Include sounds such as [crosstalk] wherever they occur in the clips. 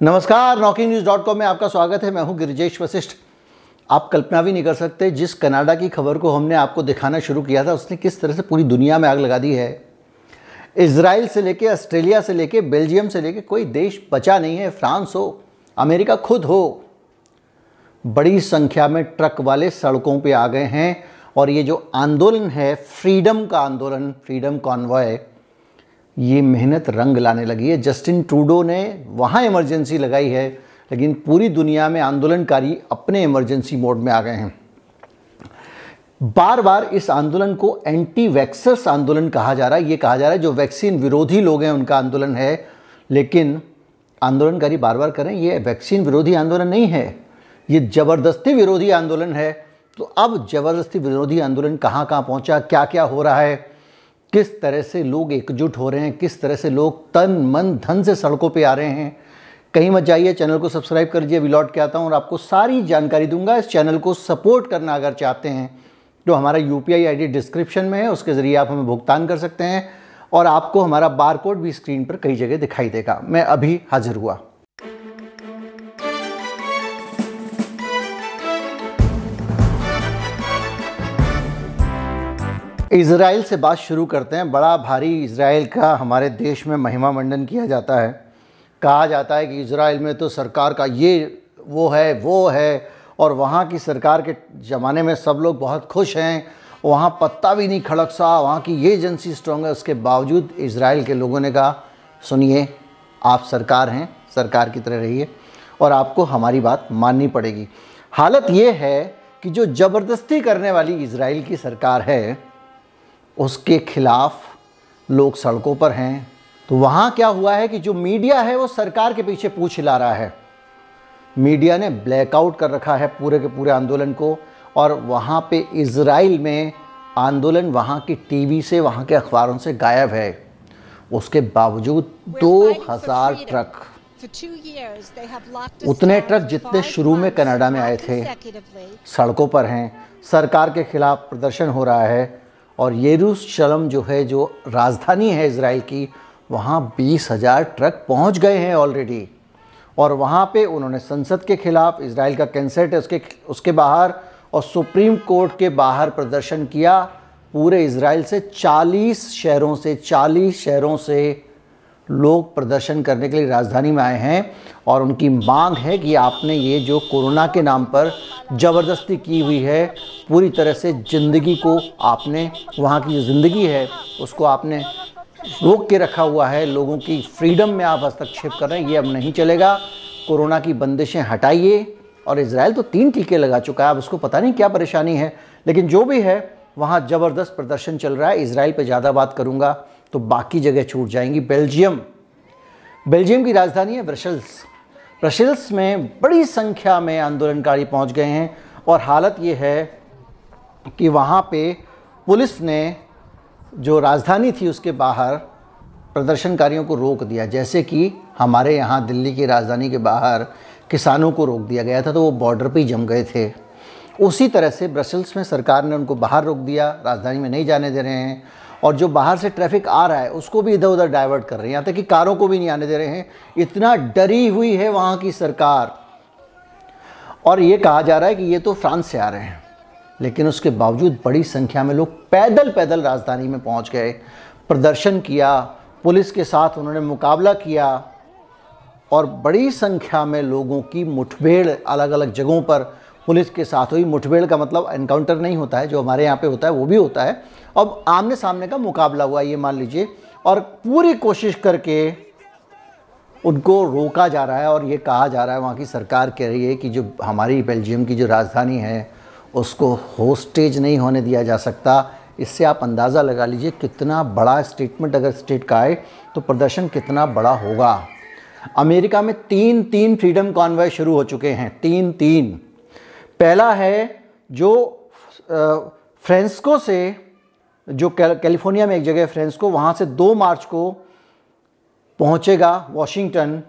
नमस्कार knocking news dot com में आपका स्वागत है। मैं हूँ गिरिजेश वशिष्ठ। आप कल्पना भी नहीं कर सकते जिस कनाडा की खबर को हमने आपको दिखाना शुरू किया था, उसने किस तरह से पूरी दुनिया में आग लगा दी है। इसराइल से लेके, ऑस्ट्रेलिया से लेके, बेल्जियम से लेके कोई देश बचा नहीं है, फ्रांस हो, अमेरिका खुद हो। बड़ी संख्या में ट्रक वाले सड़कों पे आ गए हैं और ये जो आंदोलन है, फ्रीडम का आंदोलन, फ्रीडम कॉन्वॉय ये मेहनत रंग लाने लगी है। जस्टिन ट्रूडो ने वहाँ इमरजेंसी लगाई है, लेकिन पूरी दुनिया में आंदोलनकारी अपने इमरजेंसी मोड में आ गए हैं। बार बार इस आंदोलन को एंटी वैक्सर्स आंदोलन कहा जा रहा है। ये कहा जा रहा है जो वैक्सीन विरोधी लोग हैं, उनका आंदोलन है। लेकिन आंदोलनकारी बार बार करें, ये वैक्सीन विरोधी आंदोलन नहीं है। ये ज़बरदस्ती विरोधी आंदोलन है। तो अब ज़बरदस्ती विरोधी आंदोलन कहाँ कहाँ पहुँचा क्या क्या हो रहा है? किस तरह से लोग एकजुट हो रहे हैं, किस तरह से लोग तन, मन, धन से सड़कों पे आ रहे हैं। कहीं मत जाइए, चैनल को सब्सक्राइब कर लीजिए विलॉट के आता हूँ और आपको सारी जानकारी दूँगा। इस चैनल को सपोर्ट करना अगर चाहते हैं तो हमारा यू पी डिस्क्रिप्शन में है, उसके ज़रिए आप हमें भुगतान कर सकते हैं और आपको हमारा बार भी स्क्रीन पर कई जगह दिखाई देगा। मैं अभी हाजिर हुआ। इसराइल से बात शुरू करते हैं। बड़ा भारी इसराइल का हमारे देश में महिमा मंडन किया जाता है। कहा जाता है कि इसराइल में तो सरकार का ये वो है वो है, और वहाँ की सरकार के ज़माने में सब लोग बहुत खुश हैं। वहाँ पत्ता भी नहीं खड़क सा वहाँ की ये एजेंसी स्ट्रॉन्ग है। उसके बावजूद इसराइल के लोगों ने कहा, सुनिए, आप सरकार हैं, सरकार की तरह रहिए, और आपको हमारी बात माननी पड़ेगी। हालत ये है कि जो ज़बरदस्ती करने वाली इसराइल की सरकार है उसके खिलाफ लोग सड़कों पर हैं। तो वहाँ क्या हुआ है कि जो मीडिया है वो सरकार के पीछे पूछ हिला रहा है। मीडिया ने ब्लैकआउट कर रखा है पूरे के पूरे आंदोलन को और वहाँ पे इसराइल में आंदोलन वहाँ की टीवी से वहाँ के अखबारों से गायब है। उसके बावजूद दो हज़ार ट्रक। उतने ट्रक जितने शुरू में कनाडा में आए थे सड़कों पर हैं। सरकार के खिलाफ प्रदर्शन हो रहा है। और यरूशलम जो है, जो राजधानी है इसराइल की, वहाँ बीस हज़ार ट्रक पहुँच गए हैं ऑलरेडी और वहाँ पे उन्होंने संसद के खिलाफ इसराइल का कैंसर्ट है, उसके उसके बाहर, और सुप्रीम कोर्ट के बाहर प्रदर्शन किया। पूरे इसराइल से 40 शहरों से 40 शहरों से लोग प्रदर्शन करने के लिए राजधानी में आए हैं और उनकी मांग है कि आपने ये जो कोरोना के नाम पर ज़बरदस्ती की हुई है, पूरी तरह से ज़िंदगी को आपने, वहाँ की जो ज़िंदगी है, उसको आपने रोक के रखा हुआ है, लोगों की फ्रीडम में आप हस्तक्षेप कर रहे हैं, ये अब नहीं चलेगा। कोरोना की बंदिशें हटाइए और इसराइल तो तीन टीके लगा चुका है, अब उसको पता नहीं क्या परेशानी है, लेकिन जो भी है, वहाँ ज़बरदस्त प्रदर्शन चल रहा है। इसराइल पे ज़्यादा बात करूँगा। तो बाकी जगह छूट जाएँगी। बेल्जियम। बेल्जियम की राजधानी है ब्रशल्स। ब्रशल्स में बड़ी संख्या में आंदोलनकारी पहुँच गए हैं और हालत ये है कि वहाँ पे पुलिस ने जो राजधानी थी उसके बाहर प्रदर्शनकारियों को रोक दिया। जैसे कि हमारे यहाँ दिल्ली की राजधानी के बाहर किसानों को रोक दिया गया था तो वो बॉर्डर पे ही जम गए थे। उसी तरह से ब्रसल्स में सरकार ने उनको बाहर रोक दिया, राजधानी में नहीं जाने दे रहे हैं। और जो बाहर से ट्रैफ़िक आ रहा है, उसको भी इधर उधर डाइवर्ट कर रहे हैं। यहाँ तक कि कारों को भी नहीं आने दे रहे हैं। इतना डरी हुई है वहाँ की सरकार। और ये कहा जा रहा है कि ये तो फ्रांस से आ रहे हैं। लेकिन उसके बावजूद बड़ी संख्या में लोग पैदल पैदल राजधानी में पहुँच गए। प्रदर्शन किया, पुलिस के साथ उन्होंने मुकाबला किया। और बड़ी संख्या में लोगों की मुठभेड़ अलग अलग जगहों पर पुलिस के साथ हुई। मुठभेड़ का मतलब एनकाउंटर नहीं होता है, जो हमारे यहाँ पे होता है, वो भी होता है। अब आमने सामने का मुकाबला हुआ, ये मान लीजिए, और पूरी कोशिश करके उनको रोका जा रहा है, और ये कहा जा रहा है वहाँ की सरकार कह रही है कि जो हमारी बेल्जियम की जो राजधानी है, उसको होस्टेज नहीं होने दिया जा सकता। इससे आप अंदाज़ा लगा लीजिए, कितना बड़ा स्टेटमेंट अगर स्टेट का आए तो प्रदर्शन कितना बड़ा होगा। अमेरिका में तीन तीन फ्रीडम कॉन्वॉय शुरू हो चुके हैं तीन तीन पहला है जो फ्रांसिस्को से, जो कैलिफ़ोर्निया में एक जगह फ्रांसिस्को वहाँ से दो मार्च को पहुँचेगा वॉशिंगटन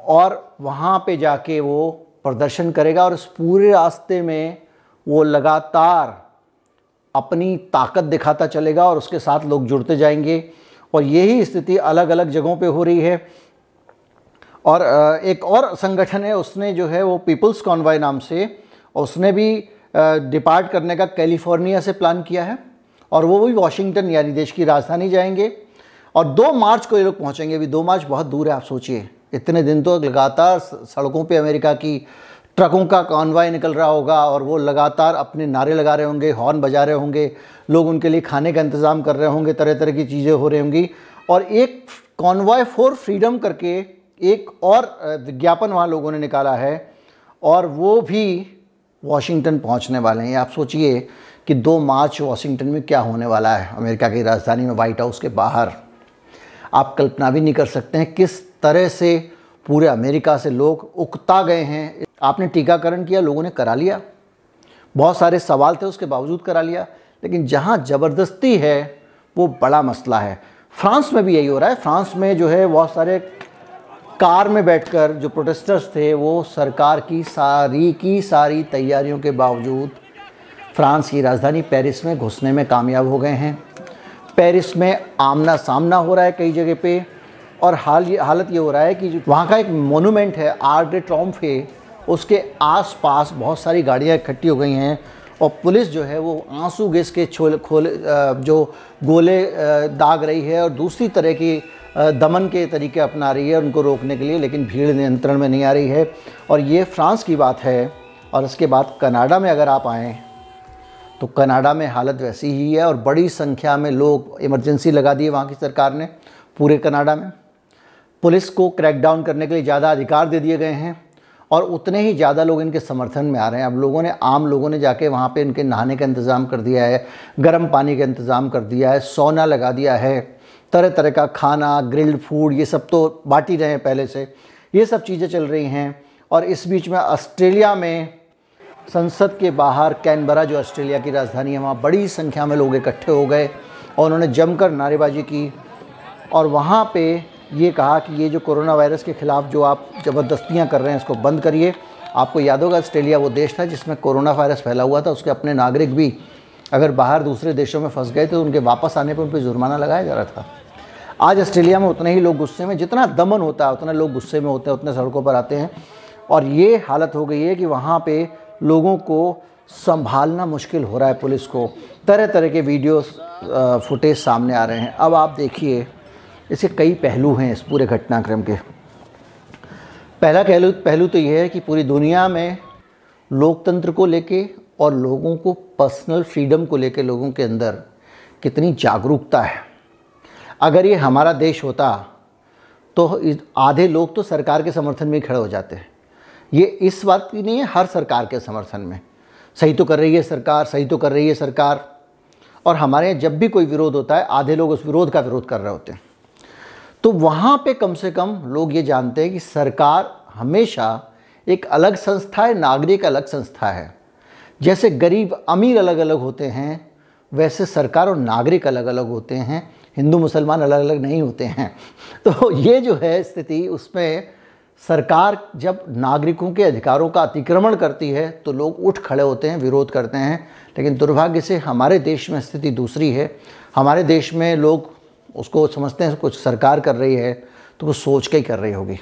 और वहाँ पे जाके वो प्रदर्शन करेगा और इस पूरे रास्ते में वो लगातार अपनी ताकत दिखाता चलेगा और उसके साथ लोग जुड़ते जाएँगे और यही स्थिति अलग अलग जगहों पे हो रही है। और एक और संगठन है, उसने जो है वो पीपल्स कॉन्वाय नाम से उसने भी डिपार्ट करने का कैलिफ़ोर्निया से प्लान किया है और वो भी वॉशिंगटन यानी देश की राजधानी जाएँगे और दो मार्च को ये लोग पहुँचेंगे। अभी दो मार्च बहुत दूर है, आप सोचिए। इतने दिन तो लगातार सड़कों पे अमेरिका की ट्रकों का कॉन्वाय निकल रहा होगा और वो लगातार अपने नारे लगा रहे होंगे हॉर्न बजा रहे होंगे, लोग उनके लिए खाने का इंतज़ाम कर रहे होंगे तरह तरह की चीज़ें हो रही होंगी और एक कॉन्वाय फॉर फ्रीडम करके एक और विज्ञापन वहाँ लोगों ने निकाला है और वो भी वॉशिंगटन पहुँचने वाले हैं। आप सोचिए कि दो मार्च वॉशिंगटन में क्या होने वाला है, अमेरिका की राजधानी में वाइट हाउस के बाहर। आप कल्पना भी नहीं कर सकते हैं किस तरह से पूरे अमेरिका से लोग उकता गए हैं। आपने टीकाकरण किया, लोगों ने करा लिया। बहुत सारे सवाल थे, उसके बावजूद करा लिया। लेकिन जहाँ ज़बरदस्ती है, वो बड़ा मसला है। फ्रांस में भी यही हो रहा है। फ्रांस में जो है, बहुत सारे कार में बैठकर जो प्रोटेस्टर्स थे, वो सरकार की सारी की सारी तैयारियों के बावजूद फ्रांस की राजधानी पेरिस में घुसने में कामयाब हो गए हैं। पेरिस में आमना सामना हो रहा है कई जगह पे और हाल ये, हालत ये हो रहा है कि वहाँ का एक मोनूमेंट है आर्ट डे ट्रॉम्फे उसके आसपास बहुत सारी गाड़ियाँ इकट्ठी हो गई हैं और पुलिस जो है वो आँसू गैस के छोले, खोले जो गोले दाग रही है और दूसरी तरह की दमन के तरीके अपना रही है, उनको रोकने के लिए, लेकिन भीड़ नियंत्रण में नहीं आ रही है। और ये फ्रांस की बात है, और इसके बाद कनाडा में अगर आप आएँ तो कनाडा में हालत वैसी ही है, और बड़ी संख्या में लोग इमरजेंसी लगा दी है वहाँ की सरकार ने, पूरे कनाडा में। पुलिस को क्रैकडाउन करने के लिए ज़्यादा अधिकार दे दिए गए हैं, और उतने ही ज़्यादा लोग इनके समर्थन में आ रहे हैं। अब लोगों ने, आम लोगों ने जाके वहाँ पे इनके नहाने का इंतज़ाम कर दिया है, गर्म पानी का इंतज़ाम कर दिया है, सोना लगा दिया है। तरह तरह का खाना ग्रिल्ड फ़ूड ये सब तो बांट ही रहे हैं पहले से। ये सब चीज़ें चल रही हैं और इस बीच में ऑस्ट्रेलिया में संसद के बाहर कैनबरा, जो ऑस्ट्रेलिया की राजधानी है, वहाँ बड़ी संख्या में लोग इकट्ठे हो गए और उन्होंने जमकर नारेबाजी की और वहाँ पे ये कहा कि ये जो कोरोना वायरस के ख़िलाफ़ जो आप ज़बरदस्तियाँ कर रहे हैं, इसको बंद करिए। आपको याद होगा, ऑस्ट्रेलिया वो देश था जिसमें कोरोना वायरस फैला हुआ था, उसके अपने नागरिक भी अगर बाहर दूसरे देशों में फंस गए तो उनके वापस आने पर उन पर जुर्माना लगाया जा रहा था। आज ऑस्ट्रेलिया में उतने ही लोग गुस्से में, जितना दमन होता है, उतने लोग गुस्से में होते हैं, उतने सड़कों पर आते हैं। और ये हालत हो गई है कि वहाँ पे लोगों को संभालना मुश्किल हो रहा है पुलिस को। तरह तरह के वीडियोस फुटेज सामने आ रहे हैं। अब आप देखिए, इसके कई पहलू हैं इस पूरे घटनाक्रम के। पहला पहलू पहलू तो यह है कि पूरी दुनिया में लोकतंत्र को लेके और लोगों को पर्सनल फ्रीडम को लेके लोगों के अंदर कितनी जागरूकता है। अगर ये हमारा देश होता तो आधे लोग तो सरकार के समर्थन में ही खड़े हो जाते हैं। ये इस बात की नहीं है, हर सरकार के समर्थन में। सही तो कर रही है सरकार, सही तो कर रही है सरकार। और हमारे यहाँ जब भी कोई विरोध होता है, आधे लोग उस विरोध का विरोध कर रहे होते हैं। तो वहाँ पे कम से कम लोग ये जानते हैं कि सरकार हमेशा एक अलग संस्था है, नागरिक अलग संस्था है। जैसे गरीब, अमीर अलग अलग होते हैं, वैसे सरकार और नागरिक अलग अलग होते हैं। हिंदू मुसलमान अलग अलग नहीं होते हैं। [laughs] तो ये जो है स्थिति, उसमें सरकार जब नागरिकों के अधिकारों का अतिक्रमण करती है तो लोग उठ खड़े होते हैं, विरोध करते हैं। लेकिन दुर्भाग्य से हमारे देश में स्थिति दूसरी है। हमारे देश में लोग उसको समझते हैं, कुछ सरकार कर रही है तो वो सोच के ही कर रही होगी।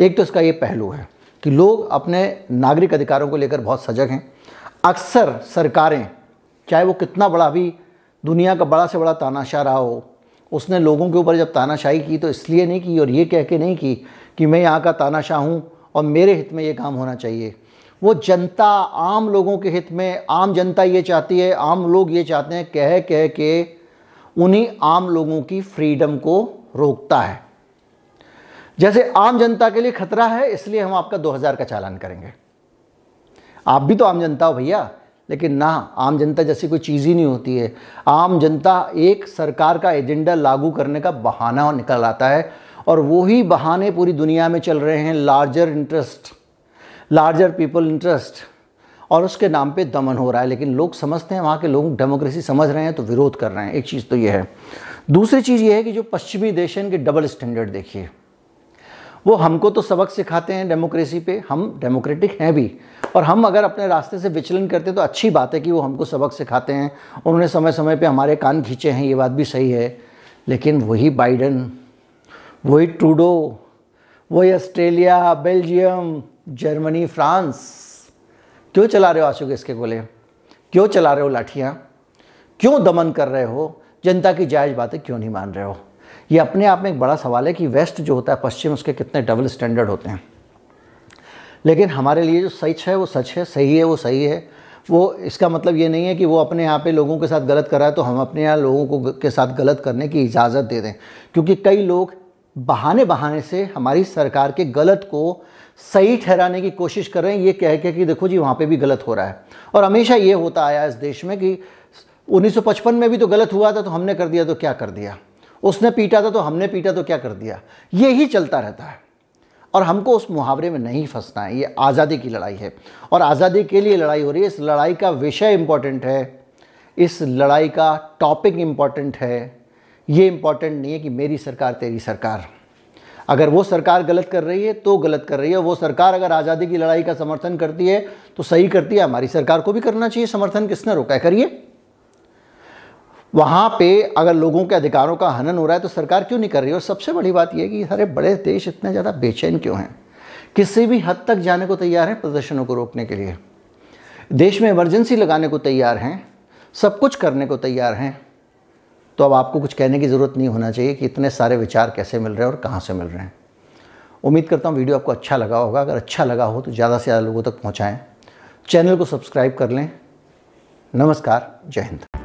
एक तो इसका ये पहलू है कि लोग अपने नागरिक अधिकारों को लेकर बहुत सजग हैं। अक्सर सरकारें, चाहे वो कितना बड़ा भी दुनिया का बड़ा से बड़ा तानाशाह रहा हो उसने लोगों के ऊपर जब तानाशाही की तो इसलिए नहीं की और ये कह के नहीं की कि मैं यहाँ का तानाशाह हूँ और मेरे हित में ये काम होना चाहिए। वो जनता आम लोगों के हित में, आम जनता ये चाहती है, आम लोग ये चाहते हैं, कह कह के उन्हीं आम लोगों की फ्रीडम को रोकता है। जैसे आम जनता के लिए खतरा है, इसलिए हम आपका 2000 का चालान करेंगे। आप भी तो आम जनता हो भैया। लेकिन ना, आम जनता जैसी कोई चीज़ ही नहीं होती है। आम जनता एक सरकार का एजेंडा लागू करने का बहाना निकल आता है और वही बहाने पूरी दुनिया में चल रहे हैं larger interest larger people interest और उसके नाम पे दमन हो रहा है। लेकिन लोग समझते हैं, वहाँ के लोग डेमोक्रेसी समझ रहे हैं तो विरोध कर रहे हैं। एक चीज़ तो ये है। दूसरी चीज़ ये है कि जो पश्चिमी देश हैं, इनके डबल स्टैंडर्ड देखिए। वो हमको तो सबक सिखाते हैं डेमोक्रेसी पे, हम डेमोक्रेटिक हैं भी। और हम अगर अपने रास्ते से विचलन करते तो अच्छी बात है कि वो हमको सबक सिखाते हैं। उन्होंने समय समय पे हमारे कान खींचे हैं, ये बात भी सही है। लेकिन वही बाइडन, वही ट्रूडो, वही ऑस्ट्रेलिया, बेल्जियम, जर्मनी, फ्रांस, क्यों चला रहे हो आँसू गैस के गोले? क्यों चला रहे हो लाठियाँ? क्यों दमन कर रहे हो? जनता की जायज़ बातें क्यों नहीं मान रहे हो? ये अपने आप में एक बड़ा सवाल है कि वेस्ट जो होता है, पश्चिम उसके कितने डबल स्टैंडर्ड होते हैं। लेकिन हमारे लिए जो सच है, वो सच है, सही है, वो सही है। वो, इसका मतलब ये नहीं है कि वो अपने यहाँ पे लोगों के साथ गलत कर रहा है तो हम अपने यहाँ लोगों को के साथ गलत करने की इजाज़त दे दें। क्योंकि कई लोग बहाने बहाने से हमारी सरकार के गलत को सही ठहराने की कोशिश कर रहे हैं। ये कह के कि देखो जी, वहाँ पे भी गलत हो रहा है। और हमेशा ये होता आया इस देश में कि 1955 में भी तो गलत हुआ था तो हमने कर दिया तो क्या कर दिया? उसने पीटा था तो हमने पीटा तो क्या कर दिया? ये ही चलता रहता है। और हमको उस मुहावरे में नहीं फंसना है, ये आज़ादी की लड़ाई है। और आज़ादी के लिए लड़ाई हो रही है, इस लड़ाई का विषय इंपॉर्टेंट है, इस लड़ाई का टॉपिक इंपॉर्टेंट है। ये इंपॉर्टेंट नहीं है कि मेरी सरकार तेरी सरकार। अगर वो सरकार गलत कर रही है तो गलत कर रही है। वो सरकार अगर आज़ादी की लड़ाई का समर्थन करती है तो सही करती है। हमारी सरकार को भी करना चाहिए, समर्थन किसने रोका है? करिए। वहाँ पे अगर लोगों के अधिकारों का हनन हो रहा है तो सरकार क्यों नहीं कर रही और सबसे बड़ी बात यह कि सारे बड़े देश इतने ज़्यादा बेचैन क्यों हैं? किसी भी हद तक जाने को तैयार हैं प्रदर्शनों को रोकने के लिए। देश में इमरजेंसी लगाने को तैयार हैं, सब कुछ करने को तैयार हैं। तो अब आपको कुछ कहने की ज़रूरत नहीं होना चाहिए कि इतने सारे विचार कैसे मिल रहे हैं और कहाँ से मिल रहे हैं। उम्मीद करता हूँ वीडियो आपको अच्छा लगा होगा। अगर अच्छा लगा हो तो ज़्यादा से ज़्यादा लोगों तक पहुँचाएँ। चैनल को सब्सक्राइब कर लें। नमस्कार, जय हिंद।